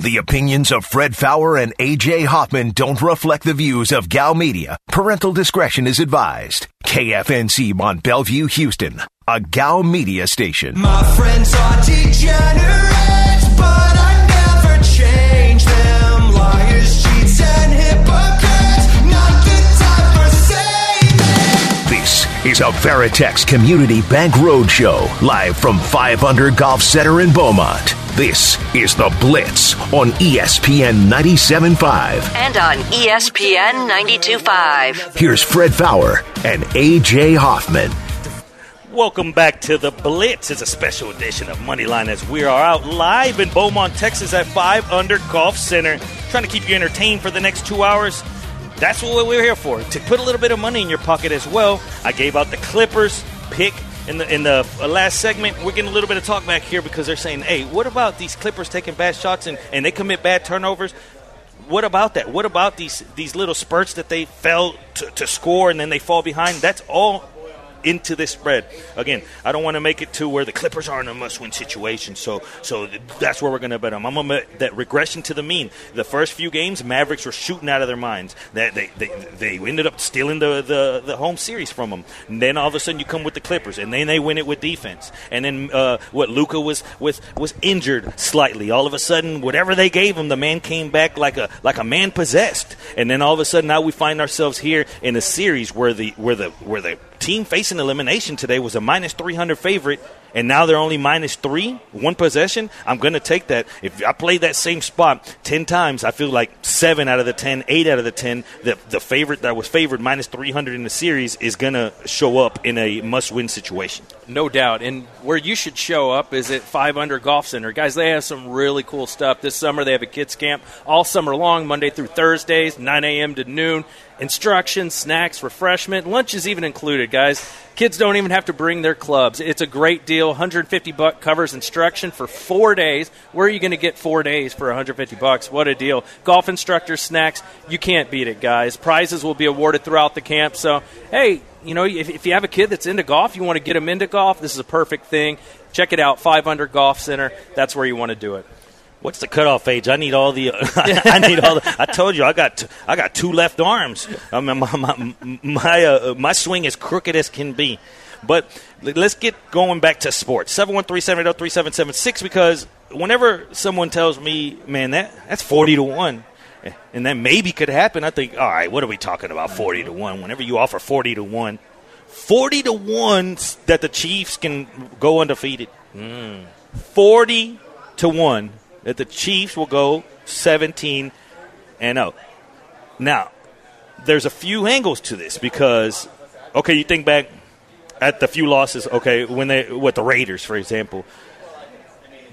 The opinions of Fred Faour and AJ Hoffman don't reflect the views of Gow Media. Parental discretion is advised. KFNC Mont Belvieu, Houston, a Gow Media station. My friends are degenerates, but I never change them. Liars, cheats, and hypocrites. Not the time for saving. This is a Veritex Community Bank Roadshow, live from 5 Under Golf Center in Beaumont. This is The Blitz on ESPN 97.5. and on ESPN 92.5. Here's Fred Faour and AJ Hoffman. Welcome back to the Blitz. It's a special edition of Moneyline as we are out live in Beaumont, Texas at 5 Under Golf Center, trying to keep you entertained for the next two hours. That's what we're here for, to put a little bit of money in your pocket as well. I gave out the Clippers pick in the in the uh, last segment. We're getting a little bit of talk back here because they're saying, hey, what about these Clippers taking bad shots and, and they commit bad turnovers? what about that? What about these these little spurts that they fail to, to score and then they fall behind? That's all into this spread. Again, I don't want to make it to where the Clippers are in a must-win situation. So, so that's where we're going to bet them. I'm bet that regression to the mean. The first few games, Mavericks were shooting out of their minds. That they, they they ended up stealing the, the the home series from them. And then all of a sudden, you come with the Clippers, and then they win it with defense. And then uh, what? Luka was was was injured slightly. All of a sudden, whatever they gave him, the man came back like a like a man possessed. And then all of a sudden, now we find ourselves here in a series where the where the where the team facing elimination today was a minus 300 favorite and now they're only minus three one possession. I'm going to take that. If i play that same spot 10 times i feel like 7 out of the 10 8 out of the 10 the, the favorite that was favored minus 300 in the series is going to show up in a must-win situation No doubt. And where you should show up is at 5 Under Golf Center. Guys, they have some really cool stuff. This summer, they have a kids' camp all summer long, Monday through Thursdays, 9 a.m. to noon. Instruction, snacks, refreshment, lunch is even included, guys. Kids don't even have to bring their clubs. It's a great deal. 150 buck covers instruction for four days. Where are you going to get four days for 150 bucks? What a deal! Golf instructors, snacks, you can't beat it, guys. Prizes will be awarded throughout the camp. So, hey, you know, if, if you have a kid that's into golf, you want to get them into golf, this is a perfect thing. Check it out, 5 Under Golf Center. That's where you want to do it. What's the cutoff age? I need all the. I need all the. I told you I got. T- I got two left arms. I mean, my my my, uh, my swing is crooked as can be. But let's get going back to sports. Seven one three seven eight zero three seven seven six. Because whenever someone tells me, "Man, that that's forty to one," Eh, and that maybe could happen, I think, "All right, what are we talking about? Forty to one." Whenever you offer forty to one, forty to one that the Chiefs can go undefeated. Hmm. Forty to one that the Chiefs will go 17 and 0. Now, there's a few angles to this because, okay, you think back at the few losses, okay, when they with the Raiders, for example,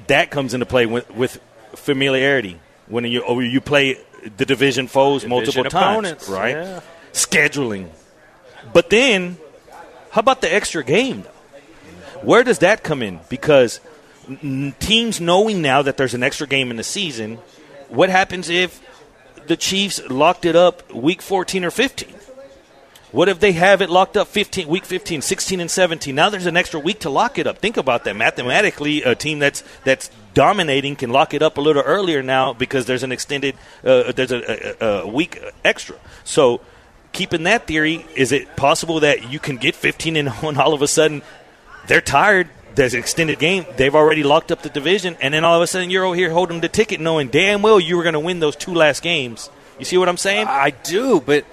that comes into play with, with familiarity when you oh, you play the division foes multiple Division times, right? yeah. Scheduling, but then how about the extra game? Where does that come in? Because teams knowing now that there's an extra game in the season, what happens if the Chiefs locked it up week 14 or 15? What if they have it locked up 15, week 15, 16 and 17? Now there's an extra week to lock it up. Think about that. Mathematically, a team that's that's dominating can lock it up a little earlier now because there's an extended uh, there's a, a, a week extra. So keeping that theory, is it possible that you can get 15 and 1 all of a sudden they're tired. There's an extended game. They've already locked up the division, and then all of a sudden you're over here holding the ticket, knowing damn well you were going to win those two last games. You see what I'm saying? I do, but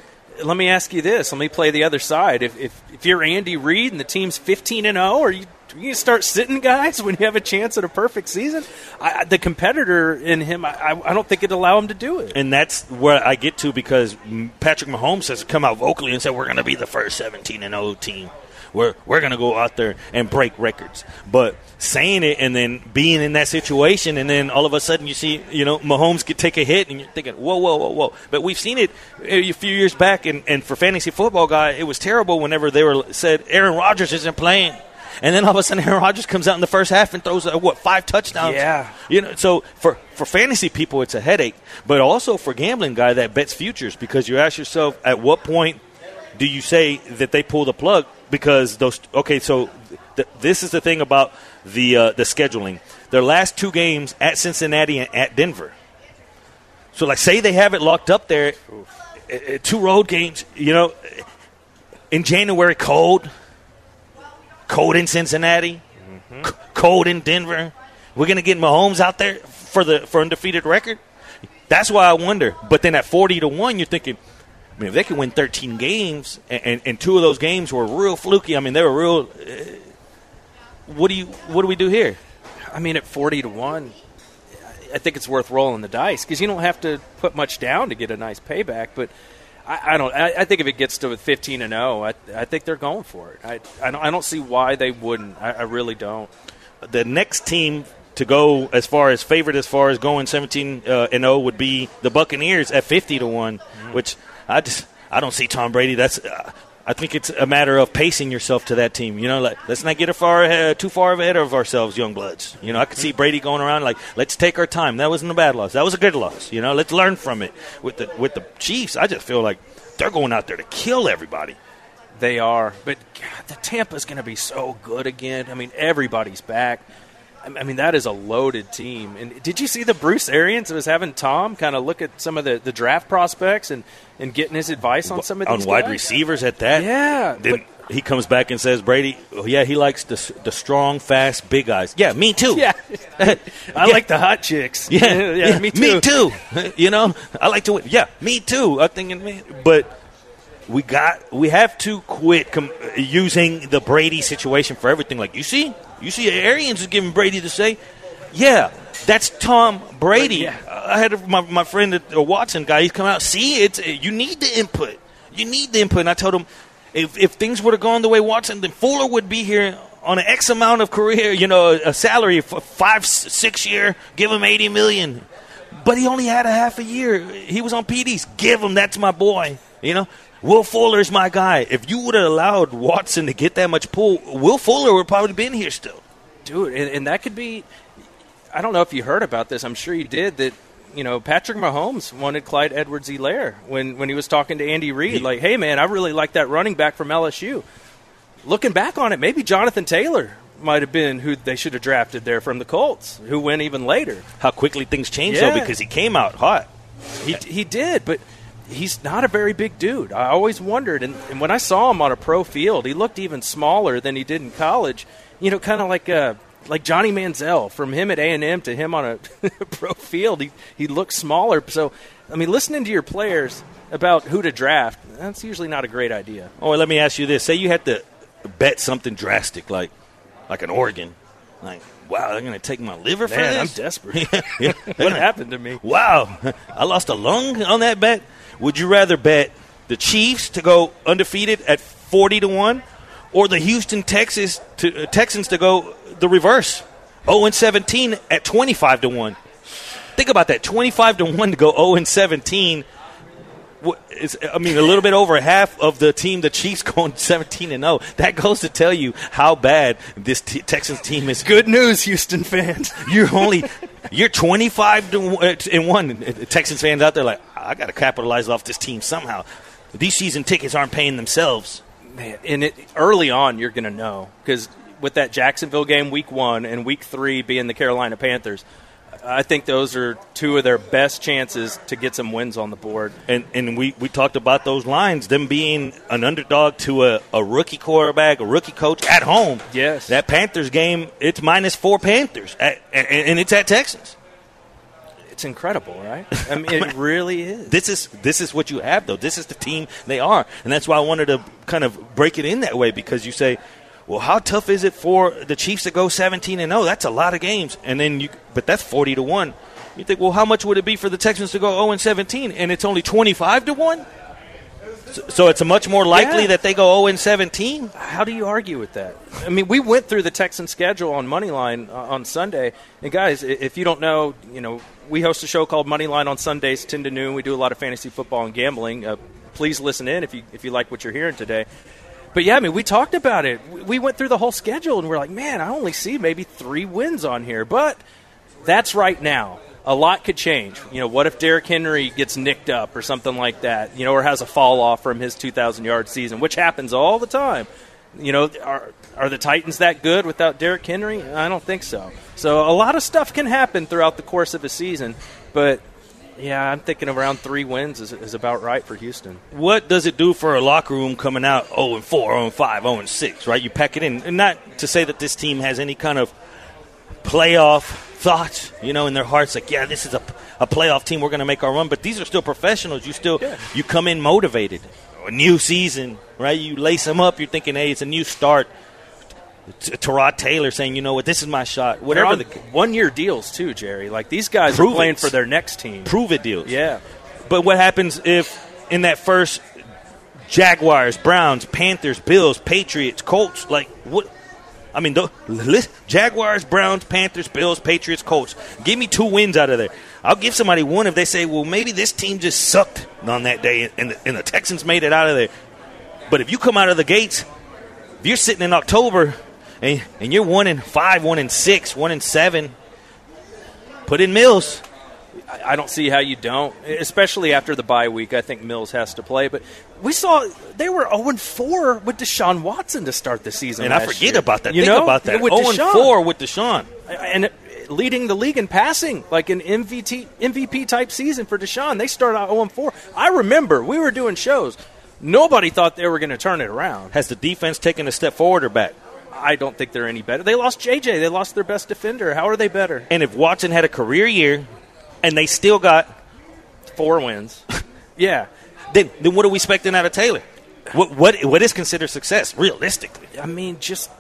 let me ask you this. Let me play the other side. If, if, if you're Andy Reid and the team's 15 and 0, are you are you start sitting guys when you have a chance at a perfect season? I, the competitor in him, I, I don't think it'd allow him to do it. And that's where I get to because Patrick Mahomes has come out vocally and said we're going to be the first 17 and 0 team. We're we're going to go out there and break records. But saying it and then being in that situation and then all of a sudden you see you know Mahomes could take a hit and you're thinking whoa whoa whoa whoa. But we've seen it a few years back and, and for fantasy football guy it was terrible whenever they were said Aaron Rodgers isn't playing. And then all of a sudden, Aaron Rodgers comes out in the first half and throws uh, what five touchdowns. Yeah. you know. So for for fantasy people, it's a headache, but also for gambling guy that bets futures because you ask yourself, at what point do you say that they pull the plug? Because those okay, so th- this is the thing about the uh, the scheduling. Their last two games at Cincinnati and at Denver, So, like, say they have it locked up there, uh, two road games, you know, in January, cold, cold in Cincinnati, c- cold in Denver. We're going to get Mahomes out there for the for undefeated record. That's why I wonder. But then at forty to one, you're thinking, I mean, if they can win thirteen games, and, and, and two of those games were real fluky. I mean, they were real. Uh, what do you? What do we do here? I mean, at 40 to 1, I think it's worth rolling the dice because you don't have to put much down to get a nice payback. But I, I don't. I, I think if it gets to 15 and 0, I, I think they're going for it. I, I, don't, I don't see why they wouldn't. I, I really don't. the next team to go as far as favorite as far as going 17 uh, and 0 would be the Buccaneers at 50 to 1 which I just I don't see Tom Brady that's uh, I think it's a matter of pacing yourself to that team. You know, like, let's not get a far ahead, too far ahead of ourselves, young bloods. You know, I could see Brady going around like, let's take our time. That wasn't a bad loss. That was a good loss. You know, let's learn from it. With the with the Chiefs, I just feel like they're going out there to kill everybody. They are, but God, the Tampa's going to be so good again. I mean, everybody's back. I I mean, that is a loaded team. And did you see the Bruce Arians was having Tom kind of look at some of the, the draft prospects and, and getting his advice on some of these on wide guys? receivers at that. Yeah, Then he comes back and says, Brady, oh, yeah, he likes the the strong, fast, big guys. Yeah, me too. Yeah, I like the hot chicks. Yeah, yeah, me too. Me too. you know, I like to win. Yeah, me too. I'm thinking, man, but we got we have to quit com- using the Brady situation for everything. Like you see, you see, Arians is giving Brady to say, yeah. That's Tom Brady. Yeah. I had my, my friend, the Watson guy. He's come out. See, it's you need the input. You need the input. And I told him, if if things would have gone the way Watson, then Fuller would be here on an X amount of career, you know, a salary for five, six year. Give him eighty million. But he only had a half a year. He was on PDs. Give him. That's my boy. You know, Will Fuller's my guy. If you would have allowed Watson to get that much pull, Will Fuller would probably been here still. dude, and, and that could be. I don't know if you heard about this. I'm sure you did. That you know Patrick Mahomes wanted Clyde Edwards-Helaire when when he was talking to Andy Reid. Like, hey man, I really like that running back from LSU. Looking back on it, maybe Jonathan Taylor might have been who they should have drafted there from the Colts, who went even later. How quickly things changed Yeah. though, because he came out hot. He, he did, but he's not a very big dude. I always wondered, and, and when I saw him on a pro field, he looked even smaller than he did in college. You know, kind of like uh, like Johnny Manziel. From him at A and M to him on a pro field, he he looked smaller. So, I mean, listening to your players about who to draft, that's usually not a great idea. Oh, let me ask you this: Say you had to bet something drastic, like like an organ, like wow, they're going to take my liver for Man, I'm this. desperate. Yeah. what happened to me? Wow, I lost a lung on that bet. Would you rather bet the Chiefs to go undefeated at forty to one, or the Houston Texas to, uh, Texans to go the reverse, zero and seventeen at twenty five to one? Think about that: twenty five to one to go zero and seventeen. What is, I mean, a little bit over half of the team, the Chiefs, going 17 and 0. That goes to tell you how bad this t- Texans team is. Good news, Houston fans. You're only you're 25 to uh, and one. Texans fans out there like I got to capitalize off this team somehow. These season tickets aren't paying themselves. Man, and it, early on, you're going to know because with that Jacksonville game, week one, and week three being the Carolina Panthers, I think those are two of their best chances to get some wins on the board. And and we, we talked about those lines, them being an underdog to a, a rookie quarterback, a rookie coach at home. Yes. That Panthers game, it's minus four Panthers, at, and, and it's at Texas. It's incredible, right? I mean, it really is. This is this is what you have though. This is the team they are, and that's why I wanted to kind of break it in that way because you say, well, how tough is it for the Chiefs to go 17 and 0? That's a lot of games, and then you, but that's 40 to one. You think, well, how much would it be for the Texans to go 0 and 17, and it's only 25 to one? So, it's much more likely Yeah. that they go 0 and 17. How do you argue with that? I mean, we went through the Texan schedule on Moneyline uh, on Sunday, and guys, if you don't know, you know, we host a show called Moneyline on Sundays, ten to noon. We do a lot of fantasy football and gambling. Uh, please listen in if you if you like what you're hearing today. But yeah, I mean, we talked about it. We- We went through the whole schedule, and we're like, man, I only see maybe three wins on here, but that's right now. A lot could change. You know, what if Derrick Henry gets nicked up or something like that? You know, or has a fall off from his 2,000 yard season, which happens all the time. You know, are are the Titans that good without Derrick Henry? I don't think so. So a lot of stuff can happen throughout the course of a season, but Yeah, I'm thinking around three wins is, is about right for Houston. What does it do for a locker room coming out 0 and 4, 0 and 5, 0 and 6, right? You pack it in. And not to say that this team has any kind of playoff thoughts, you know, in their hearts, like, yeah, this is a, a playoff team. We're going to make our run. But these are still professionals. You still, you come in motivated. A new season, right? You lace them up. You're thinking, hey, it's a new start. Tyrod Taylor saying, you know what, this is my shot. Whatever the one year deals too, Jerry. Like these guys are playing it. for their next team. prove it deals. Yeah. But what happens if in that first Jaguars, Browns, Panthers, Bills, Patriots, Colts, like what? I mean, the list, Jaguars, Browns, Panthers, Bills, Patriots, Colts. Give me two wins out of there. I'll give somebody one if they say, well, maybe this team just sucked on that day and the, and the Texans made it out of there. But if you come out of the gates, if you're sitting in October and, and you're one and five, one and six, one and seven, put in Mills. I don't see how you don't, especially after the bye week. I think Mills has to play, but we saw they were 0 4 with Deshaun Watson to start the season. And I forget year. about that. You Think know, about that. With 0 and 4 with Deshaun. and leading the league in passing, like an MVP MVP type season for Deshaun. They started out 0 4. I remember we were doing shows. Nobody thought they were going to turn it around. Has the defense taken a step forward or back? I don't think they're any better. They lost JJ. They lost their best defender. How are they better? And if Watson had a career year and they still got, Four wins. yeah. then, then what are we expecting out of Taylor? What, what, what is considered success, realistically? I mean, just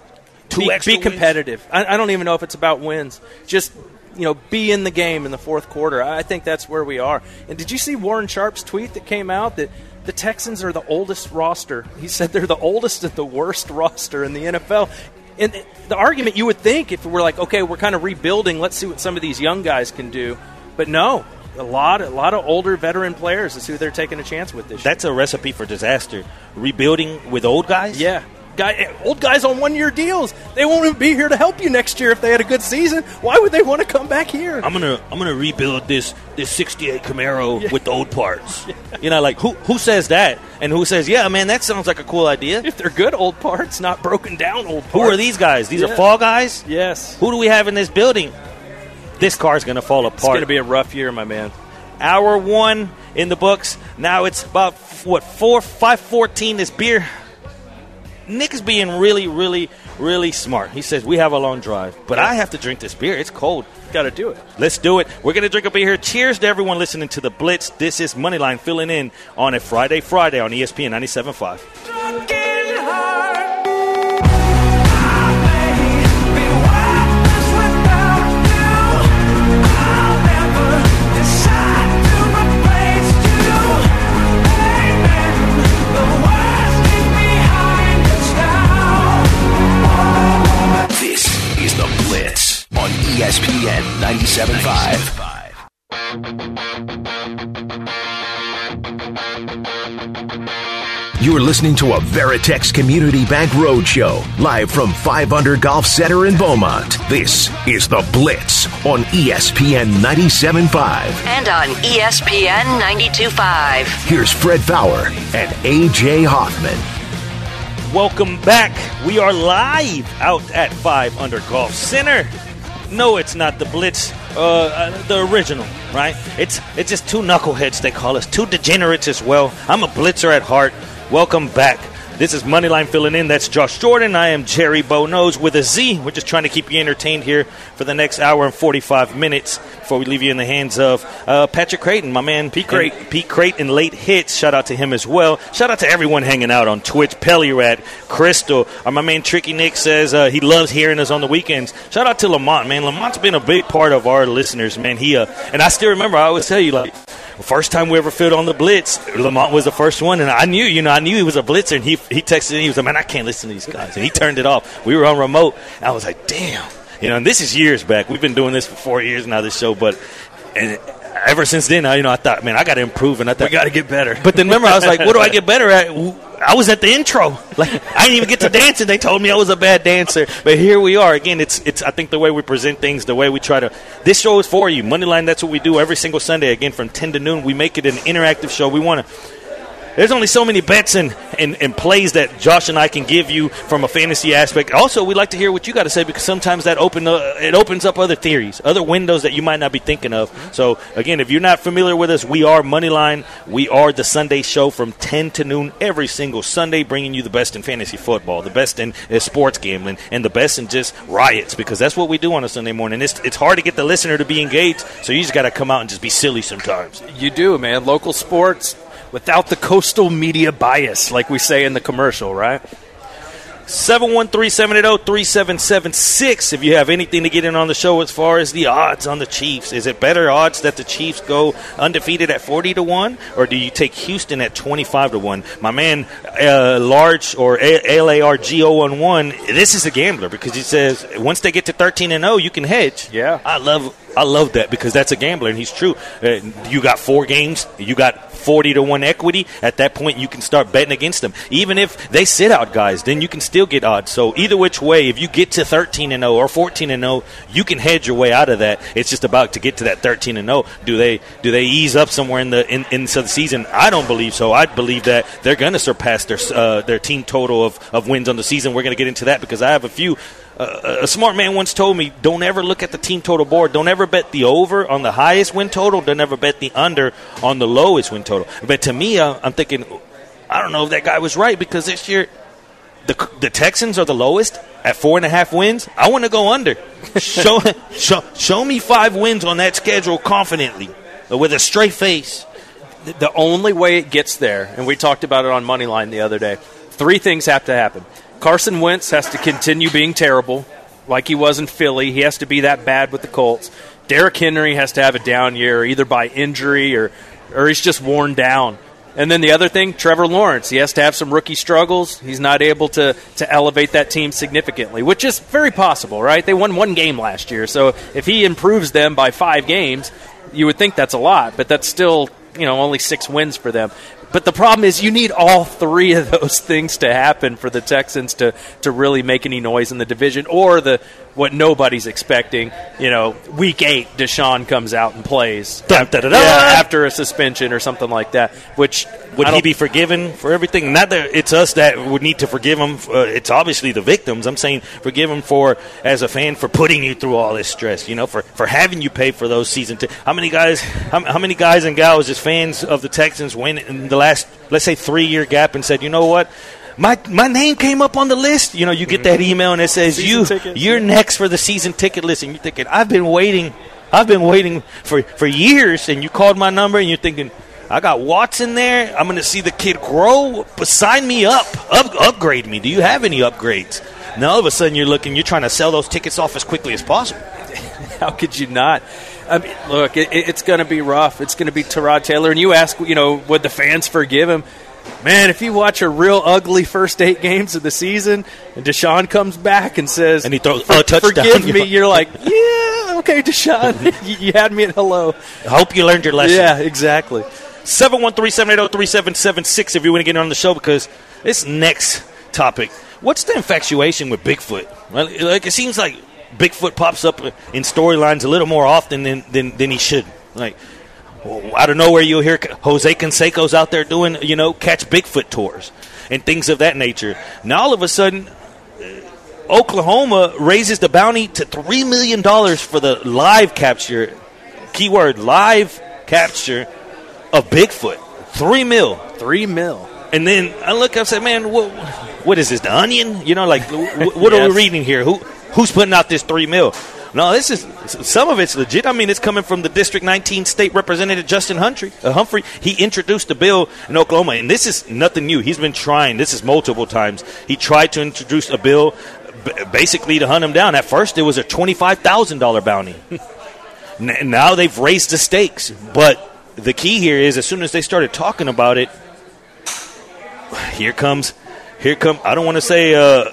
Two be, extra be competitive. I, I don't even know if it's about wins. Just you know, be in the game in the fourth quarter. I think that's where we are. And did you see Warren Sharp's tweet that came out that the Texans are the oldest roster? He said they're the oldest and the worst roster in the NFL. And the argument you would think if we're like, okay, we're kind of rebuilding, let's see what some of these young guys can do. But no, a lot, a lot of older veteran players is who they're taking a chance with this year. That's a recipe for disaster. Rebuilding with old guys? Yeah. Guy, old guys on one year deals. They won't even be here to help you next year if they had a good season. Why would they want to come back here? I'm gonna I'm gonna rebuild this this '68 Camaro with the old parts. You know, like who who says that, and who says, yeah, man, that sounds like a cool idea. if they're good old parts, not broken down old parts. Who are these guys? These Yeah. are fall guys. Yes. Who do we have in this building? This car is gonna fall apart. It's going to be a rough year, my man. hour one in the books. Now it's about what four five fourteen. This beer. Nick is being really, really, really smart. He says we have a long drive, but I have to drink this beer. It's cold. Got to do it. Let's do it. We're gonna drink a beer here. Cheers to everyone listening to the Blitz. This is Moneyline filling in on a Friday, Friday on ESPN 97.5. This on ESPN 97.5. You're listening to a Veritex Community Bank Roadshow, live from 5 Under Golf Center in Beaumont. This is The Blitz on ESPN 97.5. And on ESPN 92.5. Here's Fred Faour and AJ Hoffman. Welcome back. We are live out at 5 Under Golf Center. No, it's not the Blitz, uh, uh, the original, right? It's it's just two knuckleheads, they call us, two degenerates as well. I'm a Blitzer at heart. Welcome back. This is Moneyline filling in. That's Josh Jordan. I am Jerry Bonos with a Z. We're just trying to keep you entertained here for the next hour and 45 minutes before we leave you in the hands of uh, Patrick Creighton, my man. Pete Crate. Pete Creighton, late hits. Shout out to him as well. Shout out to everyone hanging out on Twitch. Pellyrat, Crystal. Uh, my man Tricky Nick says uh, he loves hearing us on the weekends. Shout out to Lamont, man. Lamont's been a big part of our listeners, man. He uh, and I still remember. I always tell you like. First time we ever filled on the blitz, Lamont was the first one, and I knew, you know, I knew he was a blitzer, and he he texted me, he was like, "Man, I can't listen to these guys," and he turned it off. We were on remote. I was like, "Damn," you know. And this is years back. We've been doing this for four years now. This show, but and ever since then, I, you know, I thought, man, I got to improve, and I thought We got to get better. but then remember, I was like, what do I get better at? I was at the intro. Like I didn't even get to dance, and they told me I was a bad dancer. But here we are again. It's it's. I think the way we present things, the way we try to. This show is for you. Moneyline. That's what we do every single Sunday. Again, from ten to noon, we make it an interactive show. We want to. There's only so many bets and, and, and plays that Josh and I can give you from a fantasy aspect. Also, we'd like to hear what you got to say because sometimes that open uh, it opens up other theories, other windows that you might not be thinking of. So again, if you're not familiar with us, we are Moneyline. We are the Sunday show from 10 to noon every single Sunday, bringing you the best in fantasy football, the best in uh, sports gambling, and the best in just riots because that's what we do on a Sunday morning. It's it's hard to get the listener to be engaged, so you just got to come out and just be silly sometimes. You do, man. Local sports without the coastal media bias, like we say in the commercial, right? 713-780-3776 if you have anything to get in on the show as far as the odds on the Chiefs. Is it better odds that the Chiefs go undefeated at 40 to 1 or do you take Houston at 25 to 1? My man uh, Large or LARGO11, this is a gambler because he says once they get to 13 and 0 you can hedge. Yeah. I love I love that because that's a gambler and he's true. Uh, you got 4 games, you got 40 to 1 equity, at that point you can start betting against them. Even if they sit out guys, then you can still get odds. So either which way, if you get to 13 and 0 or 14 and 0, you can hedge your way out of that. It's just about to get to that 13 and 0. Do they do they ease up somewhere in the in, into the season? I don't believe so. I believe that they're going to surpass their uh, their team total of, of wins on the season. We're going to get into that because I have a few uh, a smart man once told me, don't ever look at the team total board. Don't ever bet the over on the highest win total. Don't ever bet the under on the lowest win total. But to me, uh, I'm thinking, I don't know if that guy was right because this year the the Texans are the lowest at four and a half wins. I want to go under. show, show show me five wins on that schedule confidently with a straight face. the only way it gets there, and we talked about it on Moneyline the other day, three things have to happen. Carson Wentz has to continue being terrible, like he was in Philly. He has to be that bad with the Colts. Derrick Henry has to have a down year, either by injury or, or he's just worn down. And then the other thing, Trevor Lawrence, he has to have some rookie struggles. He's not able to, to elevate that team significantly, which is very possible, right? They won one game last year. So if he improves them by five games, you would think that's a lot, but that's still, you know, only six wins for them. But the problem is you need all three of those things to happen for the Texans to, to really make any noise in the division or the what nobody's expecting, you know, week eight, Deshaun comes out and plays Dun, dun, dun, dun. Yeah, after a suspension or something like that. Which Would he be forgiven for everything? Not that it's us that would need to forgive him. Uh, it's obviously the victims. I'm saying forgive him for, as a fan, for putting you through all this stress. You know, for, for having you pay for those season. T- how many guys? How, how many guys and gals, as fans of the Texans, went in the last, let's say, three year gap and said, you know what? My, my name came up on the list. You know, you get that mm-hmm. email and it says Season you tickets, you're next for the season ticket list, and you're thinking I've been waiting, I've been waiting for for years, and you called my number, and you're thinking I got Watson there. I'm going to see the kid grow, but sign me up, up, upgrade me. Do you have any upgrades? Now all of a sudden you're looking, you're trying to sell those tickets off as quickly as possible. How could you not? I mean, look, it, it's going to be rough. It's going to be Tyrod Taylor. And you ask, you know, would the fans forgive him? Man, if you watch a real ugly first eight games of the season, and Deshaun comes back and says, And he throws a touchdown," Forgive me. You're like, yeah, okay, Deshaun, you, you had me at hello. I hope you learned your lesson. Yeah, exactly. 713-780-3776 if you want to get on the show because this next topic, what's the infatuation with Bigfoot? Well, like it seems like Bigfoot pops up in storylines a little more often than, than, than he should. Like out of nowhere you'll hear Jose Canseco's out there doing, you know, catch Bigfoot tours and things of that nature. Now all of a sudden uh, Oklahoma raises the bounty to 3 million dollars for the live capture keyword live capture of Bigfoot. Three mil. Three mil. And then I look up and say, man, what, what is this, the onion? You know, like, wh- what are we reading here? Who Who's putting out this three mil? No, this is, some of it's legit. I mean, it's coming from the District 19 State Representative Justin Humphrey. Uh, Humphrey. He introduced the bill in Oklahoma, and this is nothing new. He's been trying, this is multiple times. He tried to introduce a bill basically to hunt him down. At first, it was a $25,000 bounty. N- now they've raised the stakes. But the key here is as soon as they started talking about it, here comes, here come. I don't want to say uh,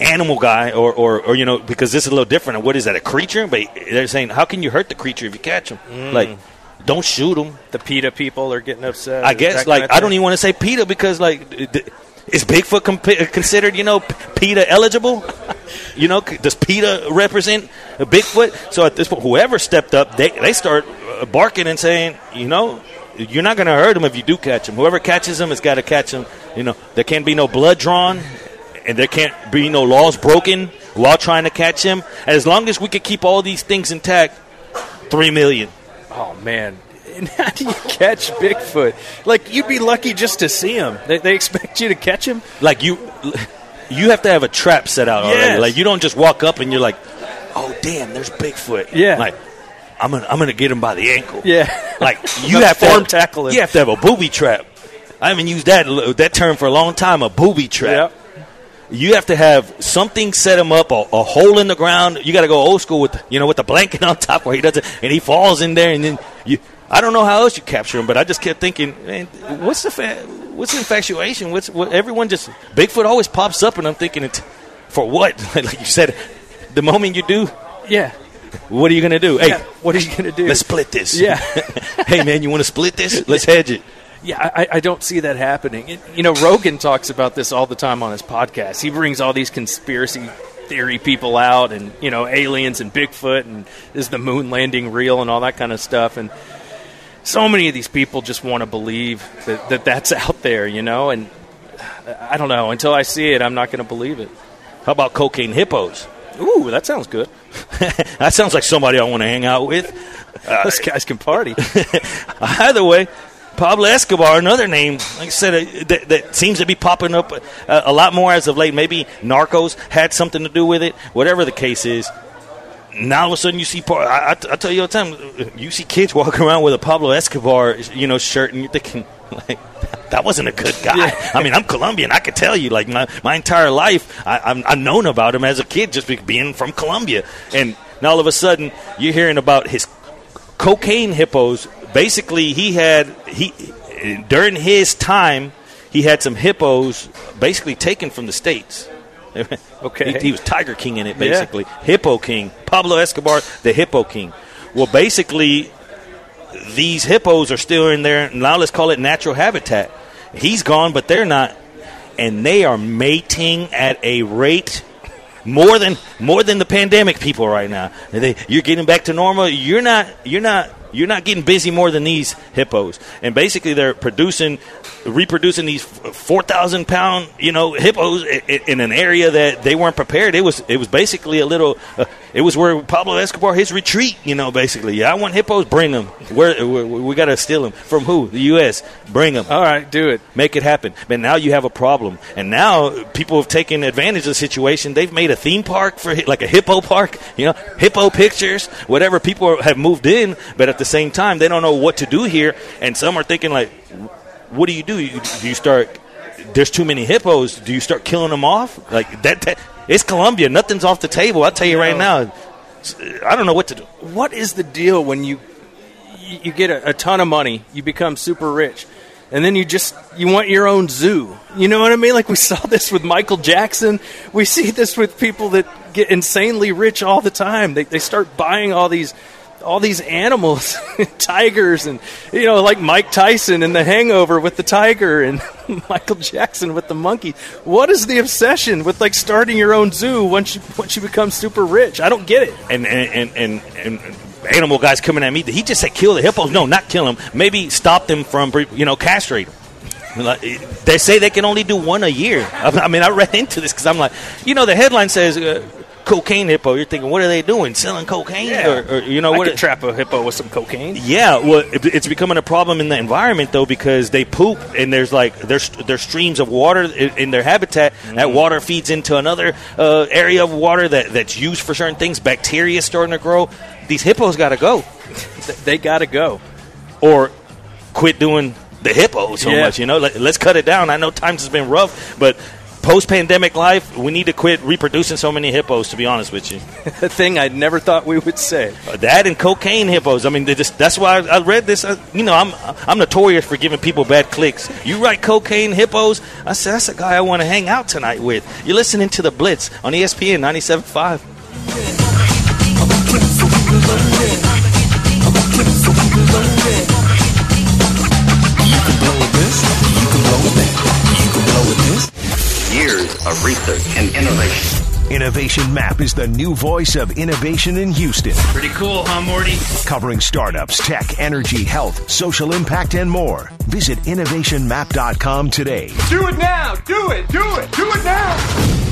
animal guy or, or, or you know because this is a little different. What is that? A creature? But they're saying how can you hurt the creature if you catch him? Like, don't shoot him. The PETA people are getting upset. I guess like I don't even want to say PETA because like th- is Bigfoot comp- considered you know PETA eligible? you know, does PETA represent a Bigfoot? So at this point, whoever stepped up, they they start uh, barking and saying, you know, you're not going to hurt them if you do catch them. Whoever catches them has got to catch them. You know, there can't be no blood drawn, and there can't be no laws broken while trying to catch him. As long as we could keep all these things intact, three million. Oh man. And how do you catch Bigfoot? Like you'd be lucky just to see him. They, they expect you to catch him. Like you, you have to have a trap set out already. Yes. Like you don't just walk up and you're like, oh damn, there's Bigfoot. Yeah. Like I'm gonna I'm gonna get him by the ankle. Yeah. Like you have to form have, tackle him. You have to have a booby trap. I haven't used that that term for a long time. A booby trap. You have to have something set him up, a, a hole in the ground. You got to go old school with you know with the blanket on top where he doesn't, and he falls in there, and then you. I don't know how else you capture him, but I just kept thinking, man, what's the fa- what's the infatuation? What's what, everyone just Bigfoot always pops up, and I'm thinking, it for what? like you said, the moment you do, Yeah. what are you gonna do? Hey, Yeah. What are you going to do? let's split this. Yeah. hey man, you want to split this? Let's hedge it. Yeah, I, I don't see that happening. It- you know, Rogan talks about this all the time on his podcast. He brings all these conspiracy theory people out, and you know, aliens and Bigfoot, and is the moon landing real, and all that kind of stuff. And so many of these people just want to believe that, that that's out there, you know. And I don't know. Until I see it, I'm not going to believe it. How about cocaine hippos? Ooh, that sounds good. that sounds like somebody I want to hang out with. Those guys can party. Either way, Pablo Escobar, another name, like I said, uh, that, that seems to be popping up uh, a lot more as of late. Maybe Narcos had something to do with it. Whatever the case is, now all of a sudden you see. I, I, I tell you all the time, you see kids walking around with a Pablo Escobar, you know, shirt, and you're thinking, like, that wasn't a good guy. I mean, I'm Colombian. I could tell you, like my, my entire life, I, I'm, I've known about him as a kid, just being from Colombia, and now all of a sudden you're hearing about his cocaine hippos. Basically, he had he during his time he had some hippos basically taken from the states. Okay. he, he was Tiger King in it, basically Hippo King, Pablo Escobar, the Hippo King. Well, basically, these hippos are still in there. Now let's call it natural habitat. He's gone, but they're not, and they are mating at a rate more than more than the pandemic people right now. They, you're getting back to normal. You're not. You're not. You're not getting busy more than these hippos. And basically, they're producing, reproducing these four thousand pound, you know, hippos in, in an area that they weren't prepared. It was. It was basically a little. Uh, it was where Pablo Escobar his retreat. You know, basically. Yeah, I want hippos. Bring them. Where we, we got to steal them from who? The U.S. Bring them. All right, do it. Make it happen. But now you have a problem. And now people have taken advantage of the situation. They've made a theme park for like a hippo park, you know, hippo pictures, whatever. People have moved in, but at the same time, they don't know what to do here. And some are thinking like, what do you do? You, do you start? There's too many hippos. Do you start killing them off? Like that? that it's Colombia. Nothing's off the table. I'll tell you right now. I don't know what to do. what is the deal when you you you get a, a ton of money, you become super rich, and then you just you want your own zoo? You know what I mean? Like we saw this with Michael Jackson. We see this with people that get insanely rich all the time. They they start buying all these all these animals, tigers, and you know, like Mike Tyson in The Hangover with the tiger, and Michael Jackson with the monkey. What is the obsession with like starting your own zoo once you once you become super rich? I don't get it. and and and, and, and animal guys coming at me. He just said kill the hippos. No, not kill them. Maybe stop them from you know castrate them. They say they can only do one a year. I I mean, I read into this because I'm like, you know, the headline says uh, cocaine hippo. You're thinking, what are they doing? Selling cocaine? Or, or, you know I what? could trap a hippo with some cocaine. Yeah, well, it- it's becoming a problem in the environment though because they poop and there's like there's there's streams of water in, in their habitat. That water feeds into another uh, area of water that that's used for certain things. Bacteria is starting to grow. These hippos got to go They got to go. or quit doing the hippo so Yeah. much. You know, Let, let's cut it down. I know times has been rough, but post pandemic life, we need to quit reproducing so many hippos. To be honest with you. A thing I never thought we would say. That and cocaine hippos. I mean, they just, that's why I, I read this. Uh, you know, I'm I'm notorious for giving people bad clicks. You write cocaine hippos. I said that's a guy I want to hang out tonight with. You're listening to the Blitz on ESPN 97.5. of research and innovation. Innovation Map is the new voice of innovation in Houston, Pretty cool, huh, Morty? covering startups, tech, energy, health, social impact, and more. Visit innovationmap.com today. Do it now! Do it! Do it! Do it now!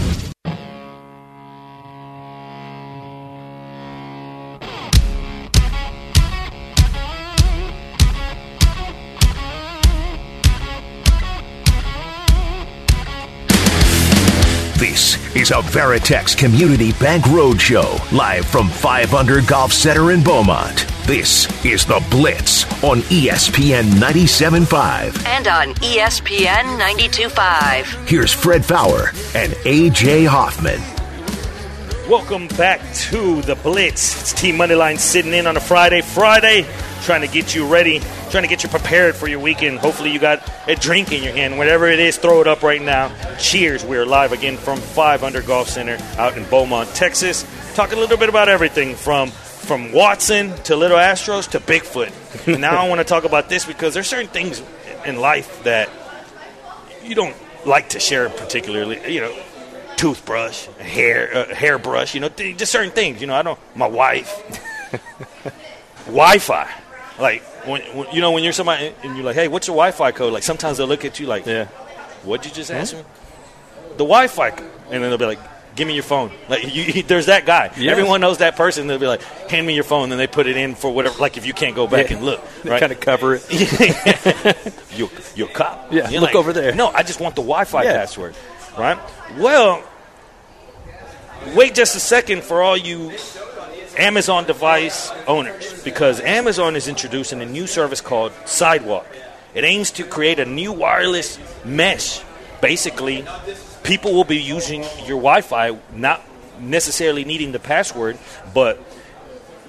Is a Veritex Community Bank Roadshow, live from 5 Under Golf Center in Beaumont. This is The Blitz on ESPN 97.5. And on ESPN 92.5. Here's Fred Faour and AJ Hoffman. Welcome back to the Blitz. It's Team Moneyline sitting in on a Friday. Friday, trying to get you ready, trying to get you prepared for your weekend. Hopefully, you got a drink in your hand. Whatever it is, throw it up right now. Cheers. We're live again from 5 Under Golf Center out in Beaumont, Texas. Talking a little bit about everything from from Watson to Little Astros to Bigfoot. Now I want to talk about this because there's certain things in life that you don't like to share particularly. You know, toothbrush, hair, uh, hairbrush. You know, th- just certain things. You know, I don't. My wife, Wi-Fi. Like when, when you know when you're somebody and you're like, hey, what's your Wi-Fi code? Like sometimes they'll look at you like, Yeah. what'd you just ask me? The Wi-Fi, and then they'll be like. Give me your phone. Like you, there's that guy. Yes. Everyone knows that person. They'll be like, "Hand me your phone." Then they put it in for whatever. Like if you can't go back Yeah. and look, right? kind of cover it. you you a cop. Yeah, You're look over there. No, I just want the Wi-Fi Yeah. password. Right. Well, wait just a second for all you Amazon device owners, because Amazon is introducing a new service called Sidewalk. It aims to create a new wireless mesh. Basically, people will be using your Wi-Fi, not necessarily needing the password, but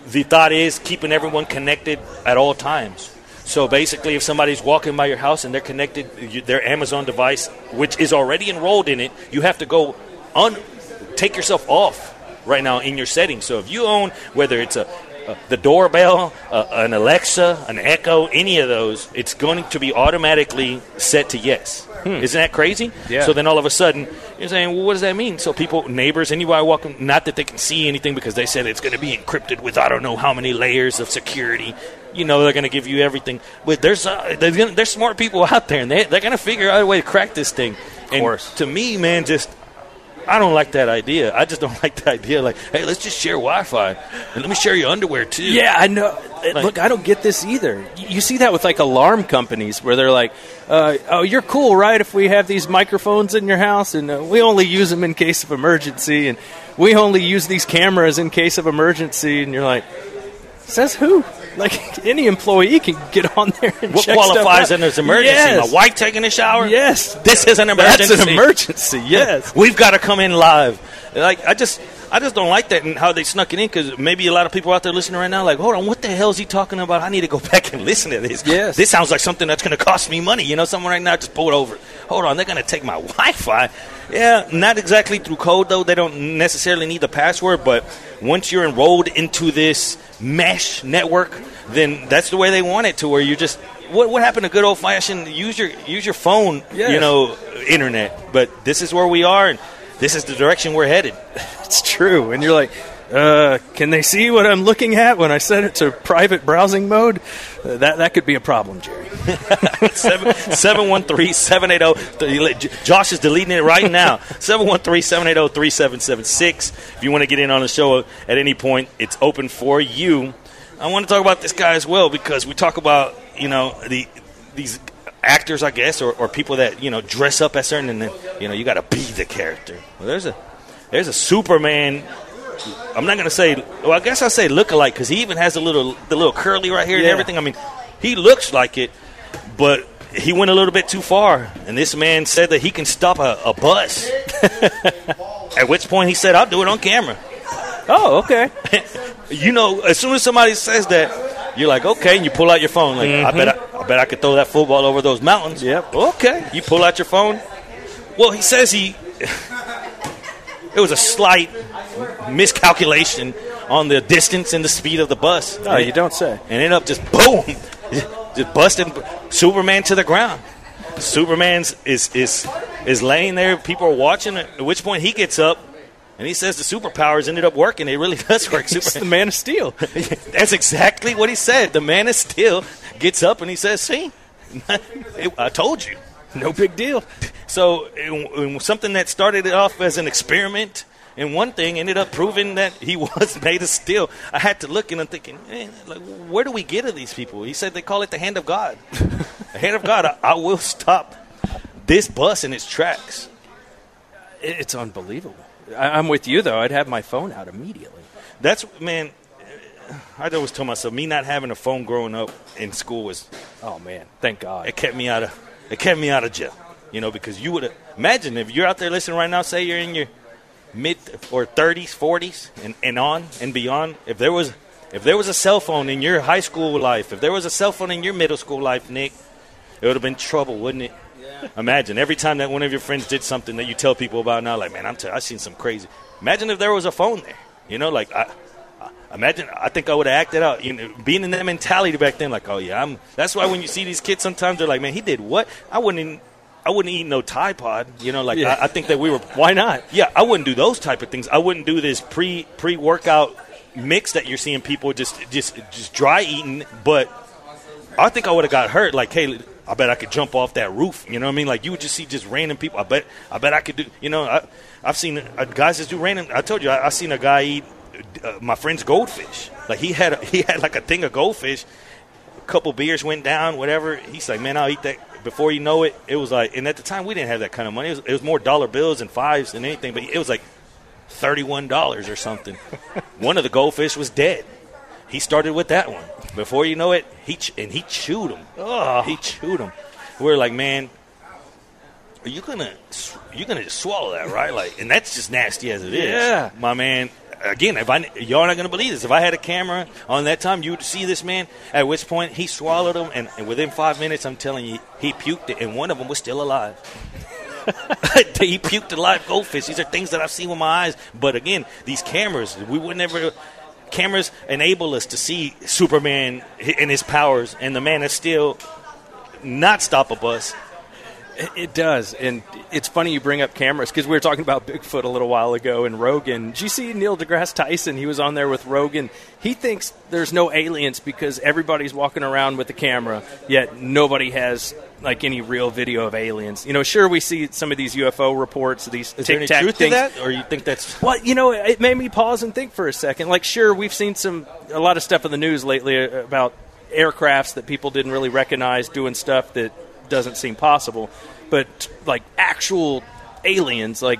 the thought is keeping everyone connected at all times. So basically, if somebody's walking by your house and they're connected, their Amazon device, which is already enrolled in it, you have to go un, take yourself off right now in your setting. So if you own whether it's a, the doorbell, uh, an Alexa, an Echo, any of those, it's going to be automatically set to yes. Isn't that crazy? Yeah. So then all of a sudden, you're saying, well, what does that mean? So people, neighbors, anybody walking, not that they can see anything because they said it's going to be encrypted with I don't know how many layers of security. You know, they're going to give you everything. But there's uh, there's, gonna, there's smart people out there, and they, they're going to figure out a way to crack this thing. Of course. To me, man, just I don't like that idea. I just don't like the idea. Like, hey, let's just share Wi-Fi, and let me share your underwear too. Yeah, I know. Uh, Look, I don't get this either. You see that with like alarm companies where they're like, uh, "Oh, you're cool, right? If we have these microphones in your house, and uh, we only use them in case of emergency, and we only use these cameras in case of emergency," and you're like, "Says who?" Like any employee can get on there and What qualifies out. as an emergency? Yes. My wife taking a shower? Yes, This is an emergency. that's an emergency. Yes. We've got to come in live. Like I just, I just don't like that and how they snuck it in because maybe a lot of people out there listening right now, like, hold on, what the hell is he talking about? I need to go back and listen to this. Yes. this sounds like something that's going to cost me money. You know, someone right now just pull it over. Hold on, they're going to take my Wi-Fi. Yeah, not exactly through code though. They don't necessarily need the password, but once you're enrolled into this mesh network, then that's the way they want it to. Where you just what what happened to good old fashioned use your use your phone, Yes. you know, internet. But this is where we are, and this is the direction we're headed. It's true. And you're like, uh, can they see what I'm looking at when I set it to private browsing mode? Uh, that that could be a problem, Jerry. Seven one three seven eight zero. Josh is deleting it right now. Seven one three seven eight zero three seven seven six. If you want to get in on the show at any point, it's open for you. I want to talk about this guy as well because we talk about you know the these actors, I guess, or, or people that you know dress up as certain, and then you know you got to be the character. Well, there's a there's a Superman. I'm not gonna say. Well, I guess I say look-alike because he even has a little the little curly right here and everything. I mean, he looks like it, but he went a little bit too far. And this man said that he can stop a, a bus. At which point he said, "I'll do it on camera." Oh, okay. you know, as soon as somebody says that, you're like, okay, and you pull out your phone. Like, I bet, mm-hmm. I, I bet I could throw that football over those mountains. Yep. Okay, you pull out your phone. Well, he says he. It was a slight miscalculation on the distance and the speed of the bus. Oh, you don't say. and ended up just boom, just busting Superman to the ground. Superman's is is is laying there. People are watching. At which point he gets up And he says the superpowers ended up working. It really does work. He's the man of steel. That's exactly what he said. The man is Steel gets up and he says, "See, I told you." No big deal. So it- something that started off as an experiment and one thing ended up proving that he was made of steel. I had to look and I'm thinking, man, like, where do we get of these people? He said they call it the hand of God. the hand of God. I, I will stop this bus in its tracks. It's unbelievable. I- I'm with you though. I'd have my phone out immediately. That's man. I always told myself, me not having a phone growing up in school was Oh man, thank God. it kept me out of it kept me out of jail. You know, because you would imagine if you're out there listening right now, say you're in your mid or 30s, 40s, and, and on and beyond. If there was if there was a cell phone in your high school life, if there was a cell phone in your middle school life, Nick, it would have been trouble, wouldn't it? Yeah. Imagine every time that one of your friends did something that you tell people about now, like, man, I'm t- I seen some crazy. Imagine if there was a phone there. You know, like I, I imagine. I think I would have acted out. You know, being in that mentality back then, like, oh yeah, I'm. That's why when you see these kids, sometimes they're like, man, he did what? I wouldn't. Even, I wouldn't eat no Tide Pod. You know, like Yeah. I, I think that we were. Why not? Yeah, I wouldn't do those type of things. I wouldn't do this pre pre workout mix that you're seeing people just just just dry eating. But I think I would have got hurt. Like, hey, I bet I could jump off that roof. You know what I mean? Like you would just see just random people. I bet I bet I could do. You know, I, I've seen uh, guys that do random. I told you, I, I seen a guy eat uh, my friend's goldfish. Like he had a, he had like a thing of goldfish. A couple beers went down, whatever. He's like, man, I'll eat that. Before you know it, it was like, and at the time we didn't have that kind of money. It was, it was more dollar bills and fives than anything. But it was like thirty-one dollars or something. one of the goldfish was dead. He started with that one. Before you know it, he ch- and he chewed him. Oh, he chewed him. We're like, man, are you gonna you gonna just swallow that, right? Like, and that's just nasty as it is. Yeah. my man. Again, if I y'all not gonna believe this, if I had a camera on that time, you would see this man. At which point he swallowed them, and, and within five minutes, I'm telling you, he puked it, and one of them was still alive. he puked a live goldfish. These are things that I've seen with my eyes. But again, these cameras, we would never. Cameras enable us to see Superman and his powers, and the man is still not stop a bus. It- does, and it's funny you bring up cameras because we were talking about Bigfoot a little while ago and Rogan. Did you see Neil deGrasse Tyson? He was on there with Rogan. He thinks there's no aliens because everybody's walking around with a camera, yet nobody has like any real video of aliens. You know, sure we see some of these UFO reports, these Is there any truth things. to that, or you think that's Well, you know, it made me pause and think for a second. Like, sure, we've seen some a lot of stuff in the news lately about aircrafts that people didn't really recognize doing stuff that doesn't seem possible, but like actual aliens, like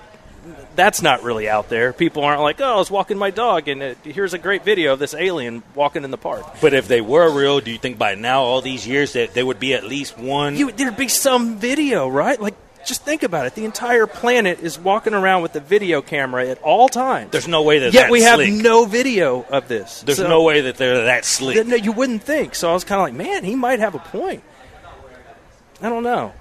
that's not really out there. People aren't like, oh, I was walking my dog, and uh, here's a great video of this alien walking in the park. But if they were real, do you think by now, all these years, that there would be at least one? You, there'd be some video, right? Like, just think about it. The entire planet is walking around with a video camera at all times. There's no way that. Yet we have slick. no video of this. There's So- no way that they're that slick. Th- No, you wouldn't think. So I was kind of like, man, he might have a point. I don't know.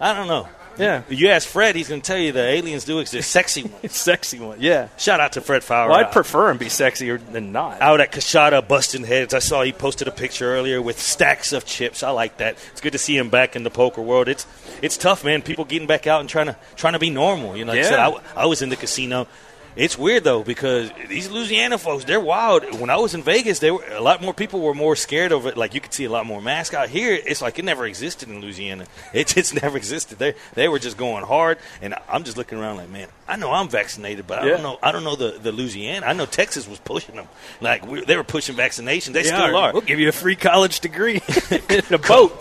I don't know. Yeah, You ask Fred, he's going to tell you the aliens do exist. Sexy ones. sexy one. Yeah. Shout out to Fred Faour. Well, I'd prefer him be sexier than not. out at Coushatta busting heads. I saw he posted a picture earlier with stacks of chips. I like that. It's good to see him back in the poker world. It's it's tough, man. People getting back out and trying to trying to be normal. You know, like I said, I, I was in the casino. It's weird though because these Louisiana folks, they're wild. When I was in Vegas, they were a lot more people were more scared of it. Like you could see a lot more masks out here. It's like it never existed in Louisiana. It just never existed. They they were just going hard, and I'm just looking around like, man, I know I'm vaccinated, but I Yeah. don't know. I don't know the, the Louisiana. I know Texas was pushing them. Like we, they were pushing vaccinations. They Yeah, still are. We'll give you a free college degree in a boat.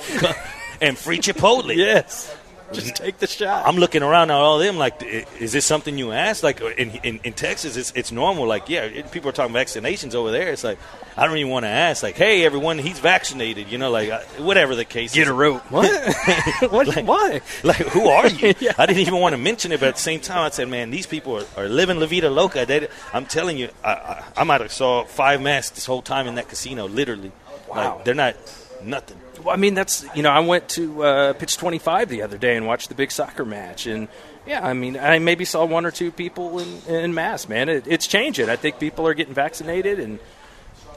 and free Chipotle. yes. Just take the shot. I'm looking around at all of them like, is this something you asked? Like in, in, in Texas, it's, it's normal. Like, yeah, it, people are talking vaccinations over there. It's like, I don't even want to ask. Like, hey, everyone, he's vaccinated. You know, like uh, whatever the case. Get is. a rope. What? what? Why? Like, who are you? Yeah. I didn't even want to mention it, but at the same time, I said, man, these people are, are living La Vida Loca. They, I'm telling you, I, I, I might have saw five masks this whole time in that casino, literally. Wow. Like, they're not nothing. Well, I mean, that's you know, I went to uh, pitch 25 the other day and watched the big soccer match, and yeah, I mean, I maybe saw one or two people in in mass. Man, it, it's changing. I think people are getting vaccinated, and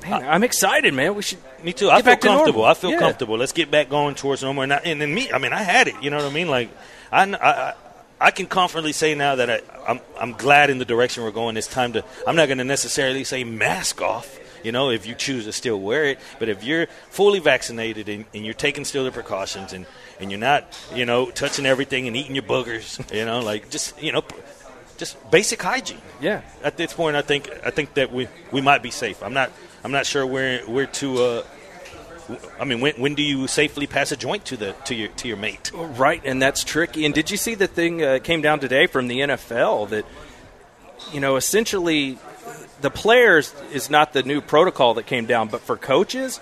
man, I'm excited, man. We should. Me too. I feel comfortable. I feel Yeah. comfortable. Let's get back going towards normal. And, I, and then me, I mean, I had it. You know what I mean? Like, I, I, I can confidently say now that I, I'm, I'm glad in the direction we're going. It's time to. I'm not going to necessarily say mask off. You know, if you choose to still wear it, but if you're fully vaccinated and, and you're taking still the precautions and, and you're not, you know, touching everything and eating your boogers, you know, like just you know, just basic hygiene. Yeah. At this point, I think I think that we, we might be safe. I'm not I'm not sure where where to. Uh, I mean, when, when do you safely pass a joint to the to your to your mate? Right, and that's tricky. And did you see the thing uh, came down today from the NFL that you know essentially the players is not the new protocol that came down, but for coaches,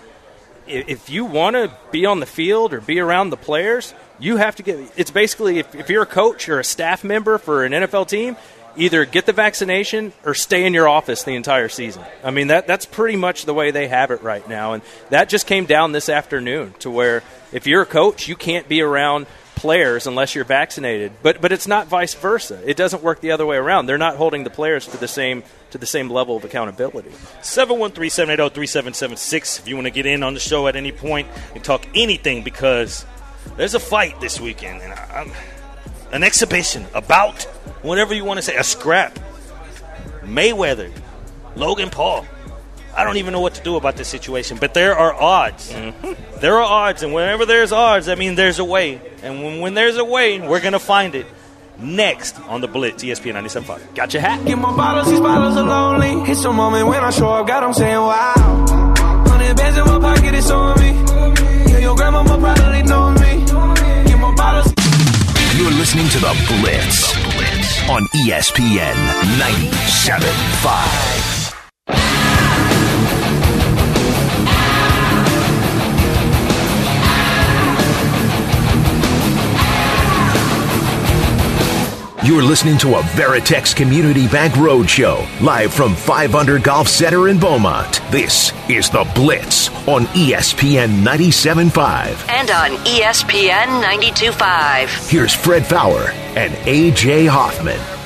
if you want to be on the field or be around the players, you have to get. It's basically if, if you're a coach or a staff member for an NFL team, either get the vaccination or stay in your office the entire season. I mean that that's pretty much the way they have it right now, and that just came down this afternoon to where if you're a coach, you can't be around players unless you're vaccinated. But but it's not vice versa. It doesn't work the other way around. They're not holding the players to the same to the same level of accountability. 713-780-3776 if you want to get in on the show at any point and talk anything because there's a fight this weekend and I, I'm, an exhibition about whatever you want to say a scrap. Mayweather logan paul. I don't even know what to do about this situation but there are odds. Mm-hmm. There are odds and whenever there's odds that means there's a way. And when, when there's a way we're going to find it next on the blitz espn 97.5 Got your hat. Get my bottles, these bottles are lonely. It's a moment when I show up, God, I'm saying wow. Hundred bands in my pocket, it's on me. Yeah, your grandma probably know me. Get my bottles. You're listening to The Blitz, blitz on ESPN 97.5. You're listening to a Veritex Community Bank Roadshow, live from 5 Under Golf Center in Beaumont. This is The Blitz on ESPN 97.5. And on ESPN 92.5. Here's Fred Faour and AJ Hoffman.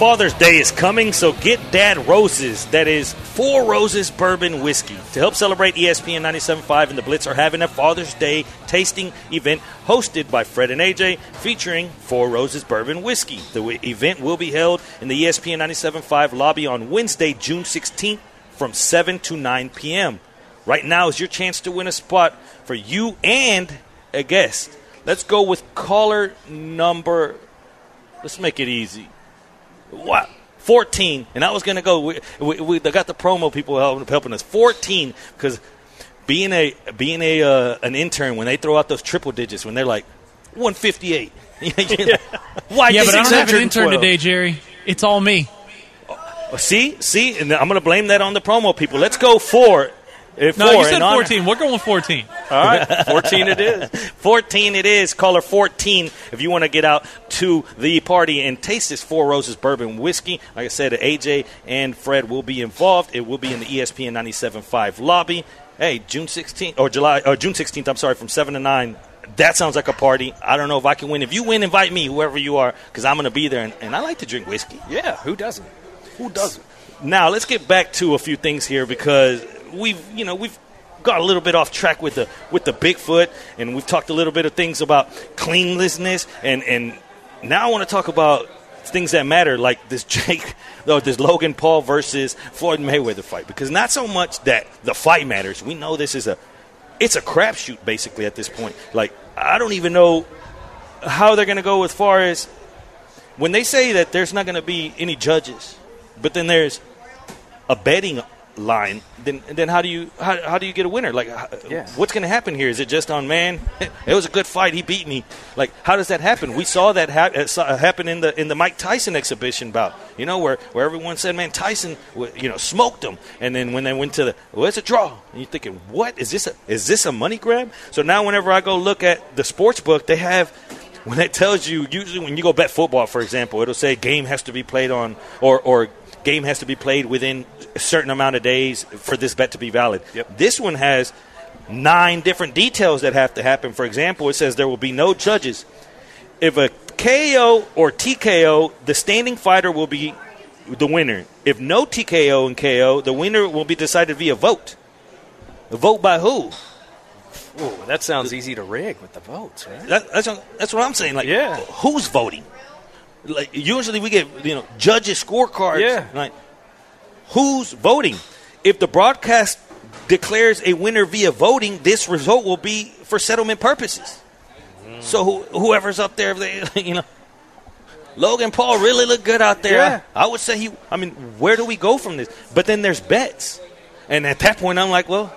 Father's Day is coming, so get Dad Roses. That is Four Roses Bourbon Whiskey. To help celebrate ESPN 97.5 and the Blitz are having a Father's Day tasting event hosted by Fred and AJ featuring Four Roses Bourbon Whiskey. The event will be held in the ESPN 97.5 lobby on Wednesday, June 16th from 7 to 9 p.m. Right now is your chance to win a spot for you and a guest. Let's go with caller number. Let's make it easy. What? 14. And I was going to go. We, we, we they got the promo people helping, helping us. 14 because being a being a uh, an intern when they throw out those triple digits when they're like 158. Why? Yeah, but I don't have an intern today, Jerry. It's all me. See, see, and I'm going to blame that on the promo people. Let's go four. Uh, No, four you said in honor- 14. We're going 14. All right, 14 it is. 14 it is. Caller 14 if you want to get out to the party and taste this Four Roses Bourbon Whiskey. Like I said, AJ and Fred will be involved. It will be in the ESPN 97.5 lobby. Hey, June 16th, or July, or June 16th, I'm sorry, from 7 to 9. That sounds like a party. I don't know if I can win. If you win, invite me, whoever you are, because I'm going to be there. And, and I like to drink whiskey. Yeah, who doesn't? Who doesn't? Now let's get back to a few things here because we've you know we've got a little bit off track with the with the Bigfoot and we've talked a little bit of things about cleanlessness and and now I want to talk about things that matter like this Jake or this Logan Paul versus Floyd Mayweather fight because not so much that the fight matters we know this is a it's a crapshoot basically at this point. Like I don't even know how they're going to go as far as when they say that there's not going to be any judges, but then there's a betting line, then then how do you how, how do you get a winner? Like, Yeah. what's going to happen here? Is it just on man? it was a good fight. He beat me. Like, how does that happen? We saw that ha- uh, happen in the in the Mike Tyson exhibition bout. You know, where where everyone said, "Man, Tyson, you know, smoked him," and then when they went to the, well, it's a draw. And you're thinking, what is this? A, is this a money grab? So now, whenever I go look at the sports book, they have when it tells you usually when you go bet football for example it'll say game has to be played on or or game has to be played within a certain amount of days for this bet to be valid Yep. this one has nine different details that have to happen for example it says there will be no judges if a KO or TKO the standing fighter will be the winner if no TKO and KO the winner will be decided via vote vote by who Whoa, that sounds easy to rig with the votes, right? That, that's, what, that's what I'm saying. Like, Yeah. who's voting? Like usually we get you know judges scorecards. Yeah. Like who's voting? If the broadcast declares a winner via voting, this result will be for settlement purposes. So who, whoever's up there, they, you know, Logan Paul really looked good out there. Yeah. I, I would say he. I mean, where do we go from this? But then there's bets, and at that point, I'm like, well,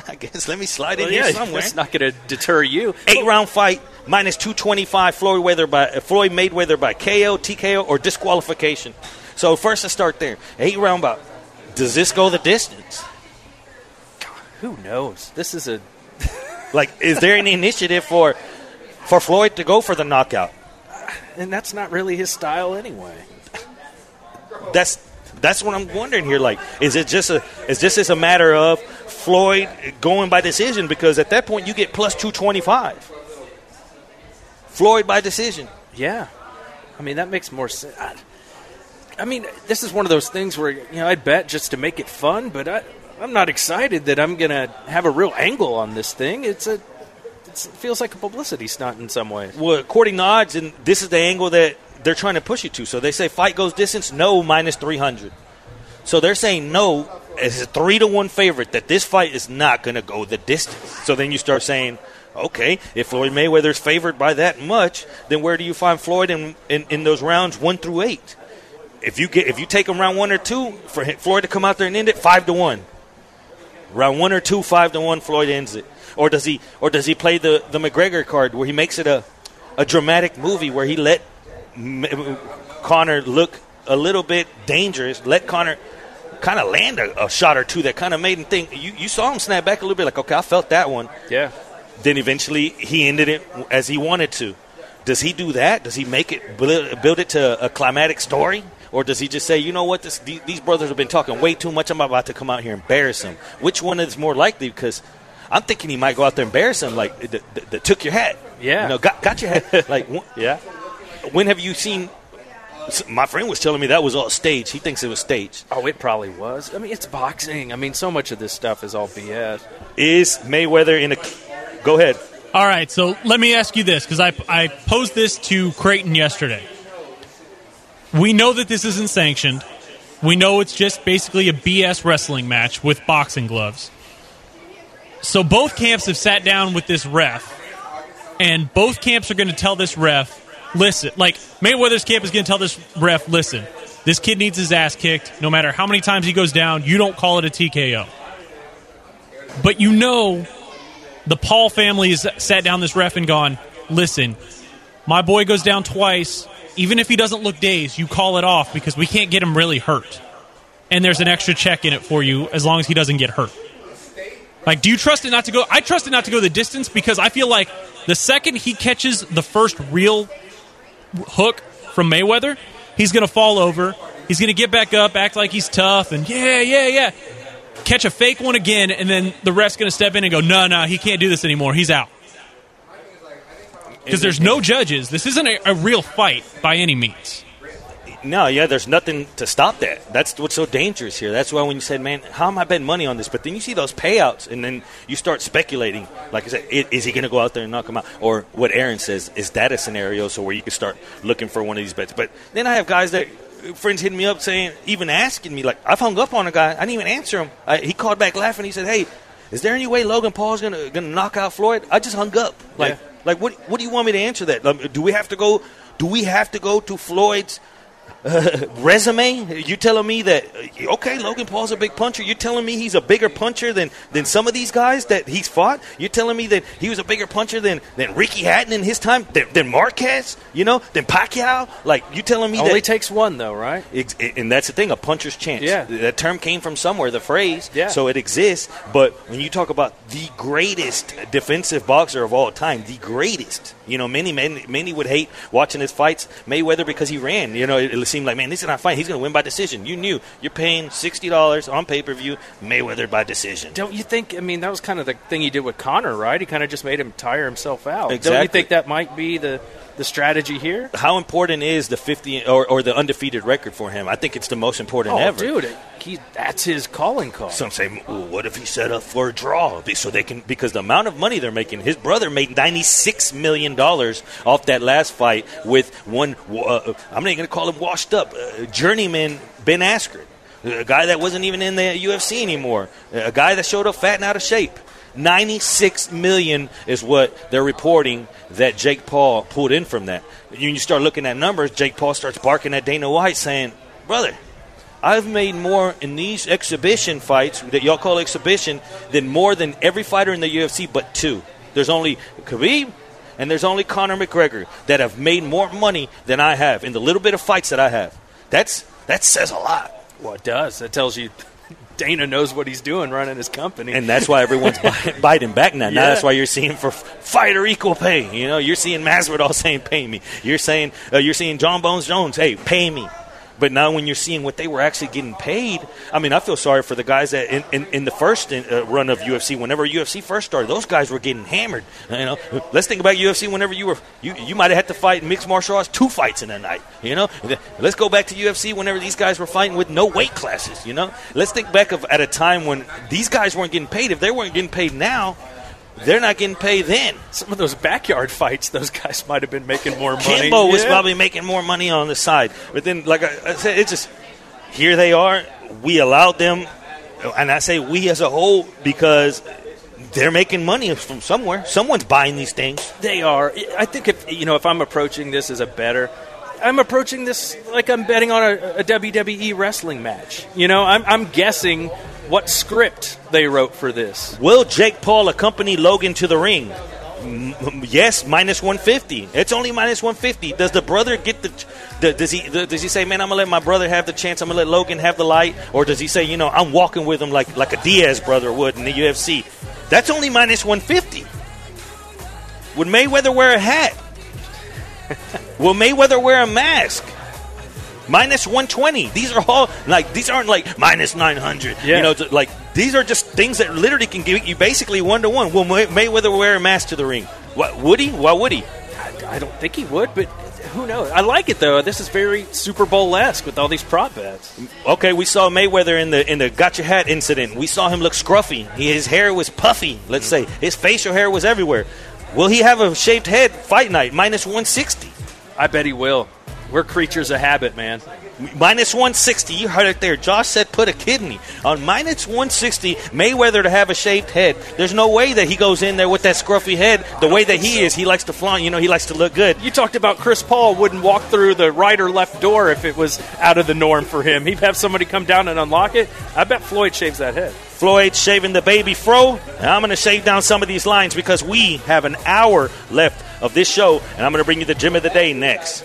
I guess let me slide in Well, here yeah, somewhere. that's not going to deter you. Eight round fight minus two twenty five. Floyd Mayweather by uh, Floyd Mayweather by KO, TKO, or disqualification. So first, let's start there. Eight round bout. Does this go the distance? Who knows? This is a Like, is there any initiative for for Floyd to go for the knockout? and that's not really his style anyway. That's that's what I'm wondering here. Like, is it just a is this is a matter of Floyd going by decision? Because at that point, you get plus two twenty five. Floyd by decision. Yeah, I mean that makes more sense. I, I mean, this is one of those things where you know I'd bet just to make it fun, but I, I'm not excited that I'm going to have a real angle on this thing. It's a it's, it feels like a publicity stunt in some ways. Well, according to odds, and this is the angle that they're trying to push you to. So they say fight goes distance, no minus three hundred. So they're saying no as a three to one favorite that this fight is not going to go the distance. So then you start saying, okay, if Floyd Mayweather's favored by that much, then where do you find Floyd in, in, in those rounds one through eight? If you get if you take him round one or two for Floyd to come out there and end it, five to one. Round one or two, five to one, Floyd ends it. Or does he or does he play the, the McGregor card where he makes it a a dramatic movie where he let Conor look a little bit dangerous, let Conor kind of land a, a shot or two that kind of made him think. You, you saw him snap back a little bit, like, okay, I felt that one. Yeah, Then eventually he ended it as he wanted to. Does he do that? Does he make it build it to a climatic story? Or does he just say, you know what, this, these, these brothers have been talking way too much. I'm about to come out here and embarrass them. Which one is more likely? Because I'm thinking he might go out there and embarrass them, like, that took your hat. Yeah. You know, got, got your hat. like, yeah. When have you seen? My friend was telling me that was all staged. He thinks it was staged. Oh, it probably was. I mean, it's boxing. I mean, so much of this stuff is all BS. Is Mayweather in a? Go ahead. All right, so let me ask you this because I, I posed this to Creighton yesterday. We know that this isn't sanctioned. We know it's just basically a BS wrestling match with boxing gloves. So both camps have sat down with this ref, and both camps are going to tell this ref, listen, like Mayweather's camp is going to tell this ref, listen, this kid needs his ass kicked. No matter how many times he goes down, you don't call it a TKO. But you know the Paul family has sat down this ref and gone, listen, my boy goes down twice. Even if he doesn't look dazed, you call it off because we can't get him really hurt. And there's an extra check in it for you as long as he doesn't get hurt. Like, do you trust it not to go? I trust it not to go the distance because I feel like the second he catches the first real hook from Mayweather, he's going to fall over. He's going to get back up, act like he's tough, and yeah, yeah, yeah. Catch a fake one again, and then the ref's going to step in and go, no, no, he can't do this anymore. He's out. Because there's no judges. This isn't a, a real fight by any means. No, yeah, there's nothing to stop that. That's what's so dangerous here. That's why when you said, man, how am I betting money on this? But then you see those payouts, and then you start speculating. Like I said, is he going to go out there and knock him out? Or what Aaron says, is that a scenario so where you can start looking for one of these bets? But then I have guys that, friends hitting me up saying, even asking me, like, I've hung up on a guy. I didn't even answer him. I, he called back laughing. He said, hey, is there any way Logan Paul's going to gonna knock out Floyd? I just hung up. Like, Yeah. like what, what do you want me to answer that? Um, do we have to go? Do we have to go to Floyd's resume? You telling me that uh, okay, Logan Paul's a big puncher? You're telling me he's a bigger puncher than than some of these guys that he's fought? You're telling me that he was a bigger puncher than than Ricky Hatton in his time, than, than Marquez? You know, than Pacquiao? Like you telling me Only that? takes one, though, right? Ex- and that's the thing, a puncher's chance. Yeah. That term came from somewhere, the phrase. Yeah. So it exists. But when you talk about the greatest defensive boxer of all time, the greatest, you know, many, many, many would hate watching his fights, Mayweather, because he ran. You know, it seemed like, man, this is not fight. He's going to win by decision. You knew. You're paying $60 on pay per view, Mayweather by decision. Don't you think? I mean, that was kind of the thing he did with Conor, right? He kind of just made him tire himself out. Exactly. Don't you think that might be the the strategy here. How important is the 50 or, or the undefeated record for him? I think it's the most important Oh, ever. dude, he, that's his calling card. Some say, well, what if he set up for a draw? So they can, because the amount of money they're making, his brother made $96 million off that last fight with one, uh, I'm not even going to call him washed up, uh, journeyman Ben Askren, a guy that wasn't even in the UFC anymore, a guy that showed up fat and out of shape. 96 million is what they're reporting that Jake Paul pulled in from that. You, you start looking at numbers, Jake Paul starts barking at Dana White saying, Brother, I've made more in these exhibition fights that y'all call exhibition than more than every fighter in the UFC but two. There's only Khabib and there's only Conor McGregor that have made more money than I have in the little bit of fights that I have. That's that says a lot. Well, it does. That tells you Dana knows what he's doing running his company. And that's why everyone's biting back now. Now that's why you're seeing for fighter equal pay. You know, you're seeing Masvidal saying "pay me." You're saying uh, you're seeing Jon Bones Jones, "Hey, pay me." But now when you're seeing what they were actually getting paid, I mean, I feel sorry for the guys that in, in, in the first in, uh, run of UFC, whenever UFC first started, those guys were getting hammered. You know, let's think about UFC. Whenever you were, you, you might have had to fight mixed martial arts two fights in a night. You know, let's go back to UFC whenever these guys were fighting with no weight classes. You know, let's think back of at a time when these guys weren't getting paid. If they weren't getting paid now, they're not getting paid then. Some of those backyard fights, those guys might have been making more money. Kimbo was Yeah. probably making more money on the side. But then, like I, I said, it's just here they are. We allowed them, and I say we as a whole because they're making money from somewhere. Someone's buying these things. They are. I think if you know, if I'm approaching this as a better, I'm approaching this like I'm betting on a, a WWE wrestling match. You know, I'm, I'm guessing what script they wrote for this. Will Jake Paul accompany Logan to the ring? M- yes, minus 150. It's only minus 150. Does the brother get the, the does he the, does he say, "Man, I'm going to let my brother have the chance. I'm going to let Logan have the light?" Or does he say, "You know, I'm walking with him like like a Diaz brother would in the UFC?" That's only minus 150. Would Mayweather wear a hat? Will Mayweather wear a mask? Minus 120. These are all like these aren't like minus 900. Yeah. You know, like these are just things that literally can give you basically one to one. Will May- Mayweather wear a mask to the ring? What would he? Why would he? I, I don't think he would, but who knows? I like it though. This is very Super Bowl esque with all these prop bets. Okay, we saw Mayweather in the in the gotcha hat incident. We saw him look scruffy. He, his hair was puffy. Let's say his facial hair was everywhere. Will he have a shaved head fight night? Minus 160. I bet he will. We're creatures of habit, man. Minus 160. You heard it there. Josh said put a kidney on minus 160. Mayweather to have a shaved head. There's no way that he goes in there with that scruffy head the way that he is. He likes to flaunt. You know, he likes to look good. You talked about Chris Paul wouldn't walk through the right or left door if it was out of the norm for him. He'd have somebody come down and unlock it. I bet Floyd shaves that head. Floyd shaving the baby fro. And I'm going to shave down some of these lines because we have an hour left of this show, and I'm going to bring you the gym of the day next.